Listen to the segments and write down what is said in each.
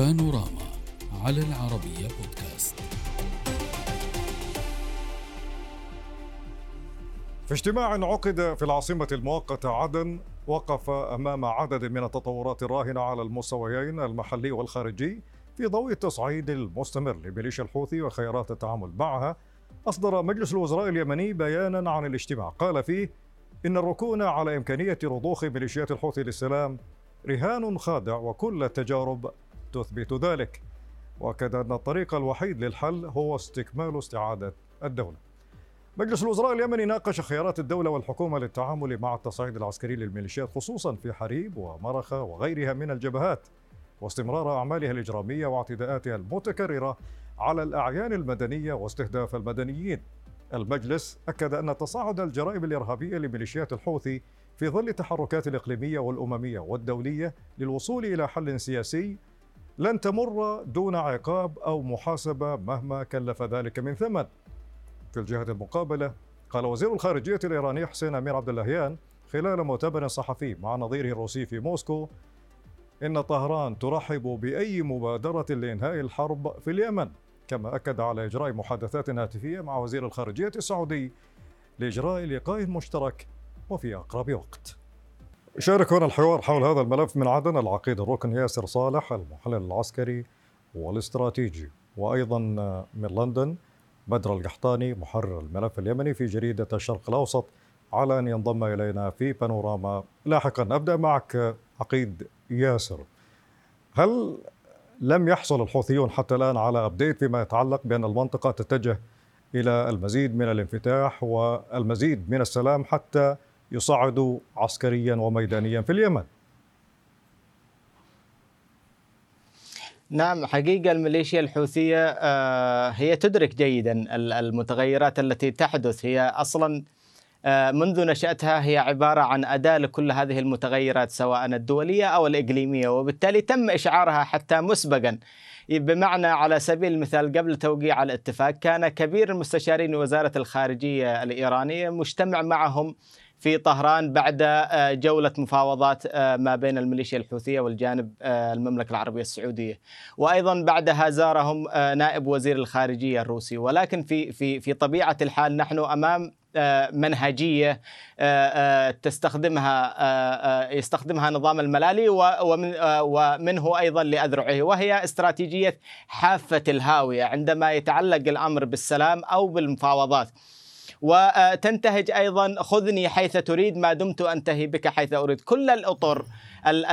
بانوراما على العربية بودكاست. في اجتماع عقد في العاصمة المؤقتة عدن وقف أمام عدد من التطورات الراهنة على المستويين المحلي والخارجي في ضوء التصعيد المستمر لميليشيا الحوثي وخيارات التعامل معها. أصدر مجلس الوزراء اليمني بيانا عن الاجتماع. قال فيه إن الركون على إمكانية رضوخ ميليشيات الحوثي للسلام رهان خادع وكل التجارب تثبت ذلك. وأكد أن الطريق الوحيد للحل هو استكمال استعادة الدولة. مجلس الوزراء اليمني ناقش خيارات الدولة والحكومة للتعامل مع التصعيد العسكري للميليشيات خصوصا في حريب ومرخة وغيرها من الجبهات واستمرار أعمالها الإجرامية واعتداءاتها المتكررة على الأعيان المدنية واستهداف المدنيين. المجلس أكد أن تصاعد الجرائم الإرهابية لميليشيات الحوثي في ظل التحركات الإقليمية والأممية والدولية للوصول إلى حل سياسي لن تمر دون عقاب أو محاسبة مهما كلف ذلك من ثمن. في الجهة المقابلة قال وزير الخارجية الإيراني حسين أمير عبد اللهيان خلال مؤتمر صحفي مع نظيره الروسي في موسكو إن طهران ترحب بأي مبادرة لإنهاء الحرب في اليمن كما أكد على إجراء محادثات هاتفية مع وزير الخارجية السعودي لإجراء لقاء مشترك وفي أقرب وقت. شارك هنا الحوار حول هذا الملف من عدن العقيد الركن ياسر صالح المحلل العسكري والاستراتيجي. وأيضا من لندن بدر القحطاني محرر الملف اليمني في جريدة الشرق الأوسط على أن ينضم إلينا في بانوراما. لاحقا أبدأ معك عقيد ياسر. هل لم يحصل الحوثيون حتى الآن على أبديت فيما يتعلق بأن المنطقة تتجه إلى المزيد من الانفتاح والمزيد من السلام حتى يصعدوا عسكريا وميدانيا في اليمن. نعم حقيقة الميليشيا الحوثية آه، هي تدرك جيدا المتغيرات التي تحدث. هي أصلا آه، منذ نشأتها هي عبارة عن أداة لكل هذه المتغيرات سواء الدولية أو الإقليمية. وبالتالي تم إشعارها حتى مسبقا. بمعنى على سبيل المثال قبل توقيع الاتفاق كان كبير المستشارين وزارة الخارجية الإيرانية مجتمع معهم في طهران بعد آه، جولة مفاوضات آه، ما بين الميليشيا الحوثية والجانب المملكة العربية السعودية وأيضا بعدها زارهم نائب وزير الخارجية الروسي ولكن في في في طبيعة الحال نحن أمام آه، منهجية آه، آه، تستخدمها يستخدمها نظام الملالي ومنه أيضا لأذرعه وهي استراتيجية حافة الهاوية عندما يتعلق الأمر بالسلام أو بالمفاوضات. وتنتهج أيضا خذني حيث تريد ما دمت أنتهي بك حيث أريد. كل الأطر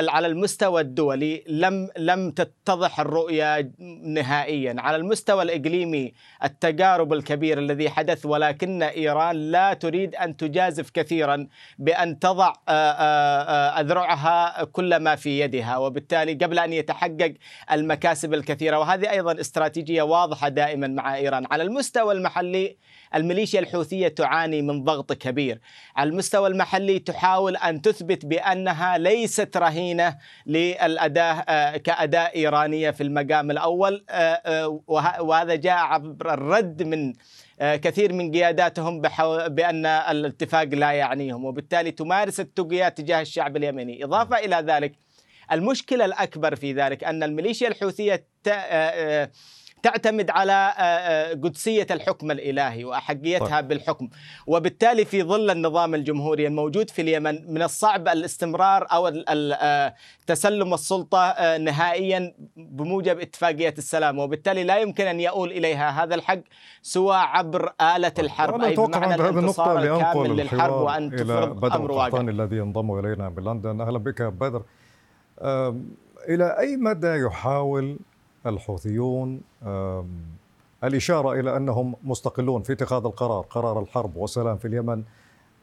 على المستوى الدولي لم لم تتضح الرؤية نهائيا. على المستوى الإقليمي التجارب الكبير الذي حدث ولكن إيران لا تريد أن تجازف كثيرا بأن تضع أذرعها كل ما في يدها. وبالتالي قبل أن يتحقق المكاسب الكثيرة وهذه أيضا استراتيجية واضحة دائما مع إيران. على المستوى المحلي الميليشيا الحوثيه تعاني من ضغط كبير. على المستوى المحلي تحاول أن تثبت بأنها ليست رهينة للأداة آه، كأداة إيرانية في المقام الأول آه، آه، وهذا جاء عبر الرد من كثير من قياداتهم بأن الاتفاق لا يعنيهم وبالتالي تمارس التقيات تجاه الشعب اليمني إضافة إلى ذلك المشكلة الأكبر في ذلك أن الميليشيا الحوثية تعتمد على آه، آه، قدسية الحكم الإلهي وأحقيتها طيب. بالحكم. وبالتالي في ظل النظام الجمهوري الموجود في اليمن من الصعب الاستمرار أو آه، تسلم السلطة نهائيا بموجب اتفاقية السلام. وبالتالي لا يمكن أن يؤول إليها هذا الحق سوى عبر آلة طيب. الحرب. أي بمعنى الانتصار الكامل للحرب وأن تفرض أمر واقع الذي ينضم إلينا من لندن أهلا بك بدر. إلى أي مدى يحاول الحوثيون الإشارة إلى أنهم مستقلون في اتخاذ القرار قرار الحرب والسلام في اليمن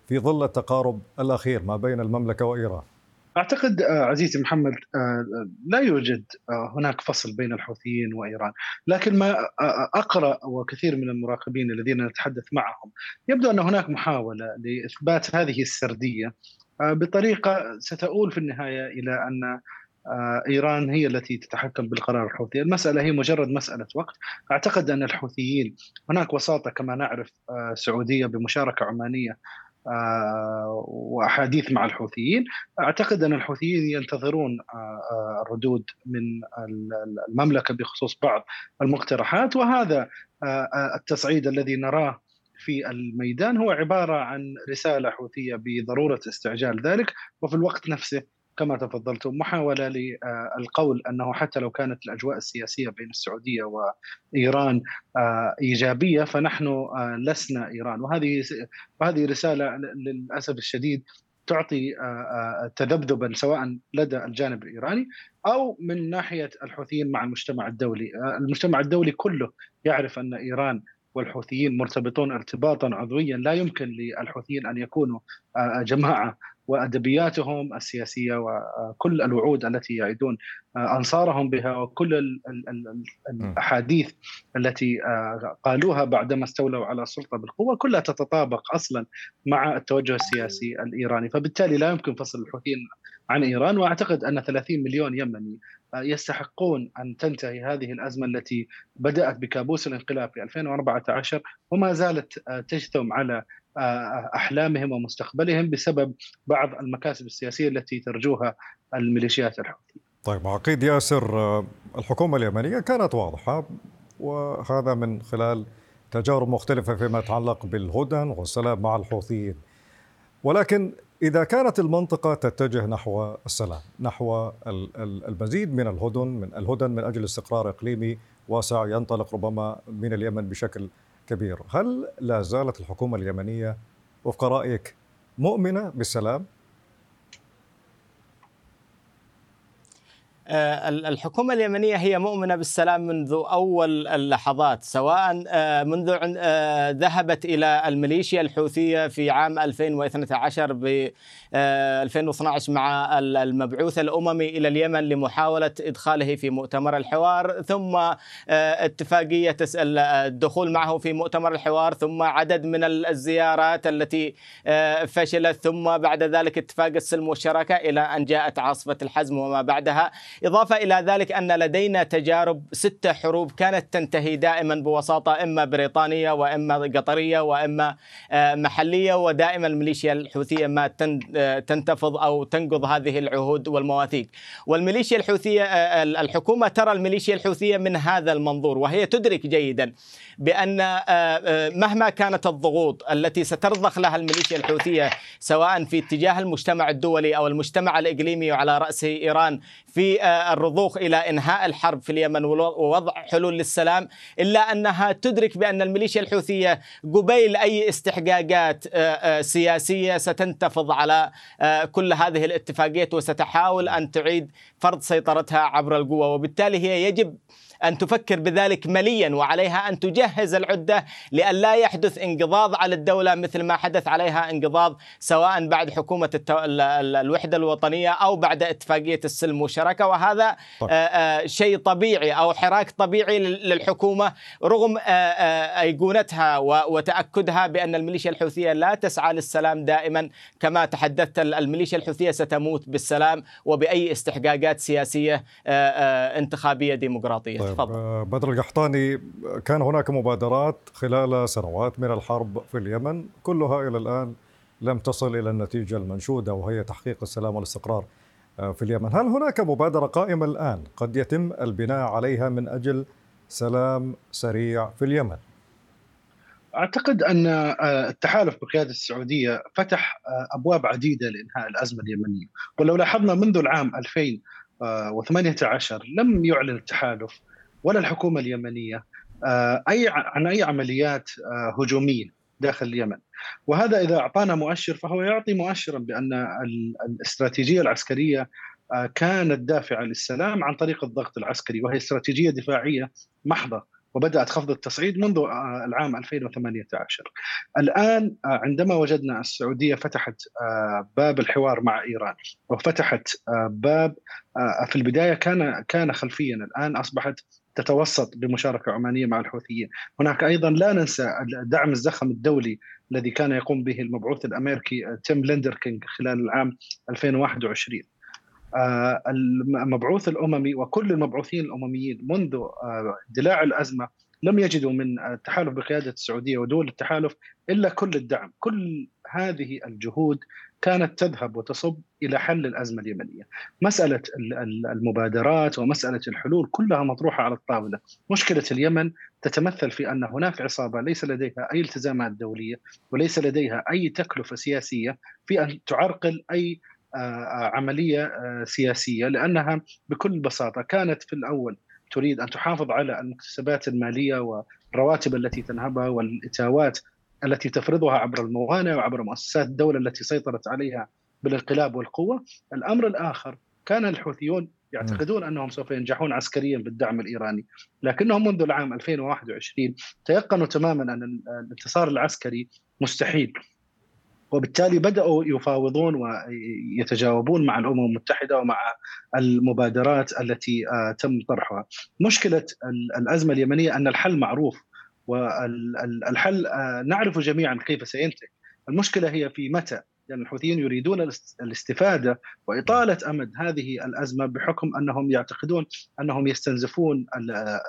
في ظل التقارب الأخير ما بين المملكة وإيران. أعتقد آه، عزيزي محمد آه، لا يوجد آه، هناك فصل بين الحوثيين وإيران، لكن ما أقرأ وكثير من المراقبين الذين نتحدث معهم يبدو أن هناك محاولة لإثبات هذه السردية بطريقة ستؤول في النهاية إلى أن إيران هي التي تتحكم بالقرار الحوثي، المسألة هي مجرد مسألة وقت، أعتقد أن الحوثيين هناك وساطة كما نعرف آه، سعودية بمشاركة عمانية وأحاديث مع الحوثيين. أعتقد أن الحوثيين ينتظرون الردود من المملكة بخصوص بعض المقترحات. وهذا التصعيد الذي نراه في الميدان هو عبارة عن رسالة حوثية بضرورة استعجال ذلك. وفي الوقت نفسه كما تفضلتم محاولة للقول أنه حتى لو كانت الأجواء السياسية بين السعودية وإيران آه، إيجابية فنحن آه، لسنا إيران. وهذه وهذه رسالة للأسف الشديد تعطي آه، تذبذبا سواء لدى الجانب الإيراني أو من ناحية الحوثيين مع المجتمع الدولي، المجتمع الدولي كله يعرف أن إيران والحوثيين مرتبطون ارتباطا عضويا. لا يمكن للحوثيين أن يكونوا جماعة وأدبياتهم السياسية وكل الوعود التي يعدون أنصارهم بها وكل الأحاديث التي قالوها بعدما استولوا على السلطة بالقوة كلها تتطابق أصلا مع التوجه السياسي الإيراني. فبالتالي لا يمكن فصل الحوثيين عن إيران وأعتقد أن 30 مليون يمني يستحقون أن تنتهي هذه الأزمة التي بدأت بكابوس الانقلاب في 2014 وما زالت تجثم على أحلامهم ومستقبلهم بسبب بعض المكاسب السياسية التي ترجوها الميليشيات الحوثيه. طيب عقيد ياسر الحكومة اليمنية كانت واضحة وهذا من خلال تجارب مختلفة فيما يتعلق بالهدن والسلام مع الحوثيين. ولكن إذا كانت المنطقة تتجه نحو السلام نحو المزيد من الهدن من الهدن من أجل استقرار إقليمي واسع ينطلق ربما من اليمن بشكل كبير هل لا زالت الحكومة اليمنية وفق رأيك مؤمنة بالسلام؟ الحكومة اليمنية هي مؤمنة بالسلام منذ أول اللحظات سواء آه، منذ آه، ذهبت إلى الميليشيا الحوثية في عام 2012 ب 2012 مع المبعوث الأممي إلى اليمن لمحاولة إدخاله في مؤتمر الحوار ثم اتفاقية الدخول معه في مؤتمر الحوار ثم عدد من الزيارات التي فشلت ثم بعد ذلك اتفاق السلم والشراكة إلى أن جاءت عاصفة الحزم وما بعدها. إضافة إلى ذلك أن لدينا تجارب ستة حروب كانت تنتهي دائما بوساطة إما بريطانية وإما قطرية وإما آه، محلية ودائما الميليشيا الحوثية ما آه، تنتفض أو تنقض هذه العهود والمواثيق. والميليشيا الحوثية آه، الحكومة ترى الميليشيا الحوثية من هذا المنظور وهي تدرك جيدا بأن مهما كانت الضغوط التي سترضخ لها الميليشيا الحوثية سواء في اتجاه المجتمع الدولي أو المجتمع الإقليمي وعلى رأسه إيران في الرضوخ إلى إنهاء الحرب في اليمن ووضع حلول للسلام إلا أنها تدرك بأن الميليشيا الحوثية قبيل أي استحقاقات آه، آه، سياسية ستنتفض على آه، كل هذه الاتفاقيات وستحاول أن تعيد فرض سيطرتها عبر القوه وبالتالي هي يجب أن تفكر بذلك مليا وعليها أن تجهز العدة لأن لا يحدث انقضاض على الدولة مثل ما حدث عليها انقضاض سواء بعد حكومة التو... الوحدة الوطنية أو بعد اتفاقية السلم والشراكة وهذا طيب. آه، آه، شيء طبيعي أو حراك طبيعي للحكومة رغم آه، أيقونتها وتأكدها بأن الميليشيا الحوثية لا تسعى للسلام دائما كما تحدثت الميليشيا الحوثية ستموت بالسلام وبأي استحقاقات سياسية انتخابية ديمقراطية طيب. تفضل. آه، بدر القحطاني كان هناك مبادرات خلال سنوات من الحرب في اليمن كلها إلى الآن لم تصل إلى النتيجة المنشودة وهي تحقيق السلام والاستقرار آه، في اليمن، هل هناك مبادرة قائمة الآن قد يتم البناء عليها من أجل سلام سريع في اليمن؟ أعتقد أن آه، التحالف بقيادة السعودية فتح أبواب عديدة لإنهاء الأزمة اليمنية، ولو لاحظنا منذ العام 2018 لم يعلن التحالف ولا الحكومة اليمنية آه، أي عن أي عمليات آه، هجومية داخل اليمن. وهذا إذا أعطانا مؤشر فهو يعطي مؤشرا بأن الاستراتيجية العسكرية آه، كانت دافعة للسلام عن طريق الضغط العسكري وهي استراتيجية دفاعية محضة وبدأت خفض التصعيد منذ العام 2018 الآن عندما وجدنا السعودية فتحت باب الحوار مع إيران وفتحت باب في البداية كان كان خلفيا الآن أصبحت تتوسط بمشاركة عمانية مع الحوثيين، هناك أيضا لا ننسى الدعم الزخم الدولي الذي كان يقوم به المبعوث الأمريكي تيم ليندر كينج خلال العام 2021 آه، المبعوث الأممي وكل المبعوثين الأمميين منذ آه، اندلاع الأزمة لم يجدوا من التحالف بقيادة السعودية ودول التحالف إلا كل الدعم، كل هذه الجهود كانت تذهب وتصب إلى حل الأزمة اليمنية. مسألة المبادرات ومسألة الحلول كلها مطروحة على الطاولة. مشكلة اليمن تتمثل في أن هناك عصابة ليس لديها أي التزامات دولية وليس لديها أي تكلفة سياسية في أن تعرقل أي آه، آه، عملية آه، سياسية لأنها بكل بساطة كانت في الأول تريد أن تحافظ على المكتسبات المالية والرواتب التي تنهبها والإتاوات التي تفرضها عبر الموانئ وعبر مؤسسات الدولة التي سيطرت عليها بالانقلاب والقوة، الأمر الآخر كان الحوثيون يعتقدون أنهم سوف ينجحون عسكريا بالدعم الإيراني، لكنهم منذ العام 2021 تيقنوا تماما أن الانتصار العسكري مستحيل. وبالتالي بدأوا يفاوضون ويتجاوبون مع الأمم المتحدة ومع المبادرات التي آه، تم طرحها. مشكلة الأزمة اليمنية أن الحل معروف. والحل آه، نعرف جميعا كيف سينتهي. المشكلة هي في متى لأن يعني الحوثيين يريدون الاستفادة وإطالة أمد هذه الأزمة بحكم أنهم يعتقدون أنهم يستنزفون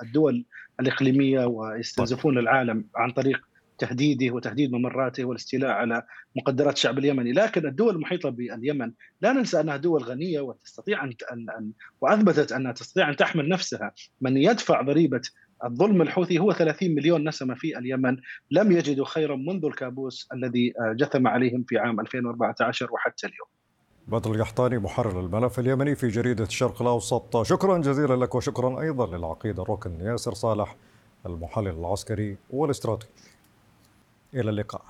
الدول الإقليمية ويستنزفون العالم عن طريق تهديده وتهديد ممراته والاستيلاء على مقدرات الشعب اليمني، لكن الدول المحيطة باليمن لا ننسى أنها دول غنية وتستطيع ان ان وأثبتت أنها تستطيع أن تحمل نفسها، من يدفع ضريبة الظلم الحوثي هو 30 مليون نسمة في اليمن لم يجدوا خيرا منذ الكابوس الذي جثم عليهم في عام 2014 وحتى اليوم. بدر القحطاني محرر الملف اليمني في جريدة الشرق الأوسط، شكرا جزيلا لك وشكرا أيضا للعقيد الركن ياسر صالح المحلل العسكري والإستراتيجي. إلى اللقاء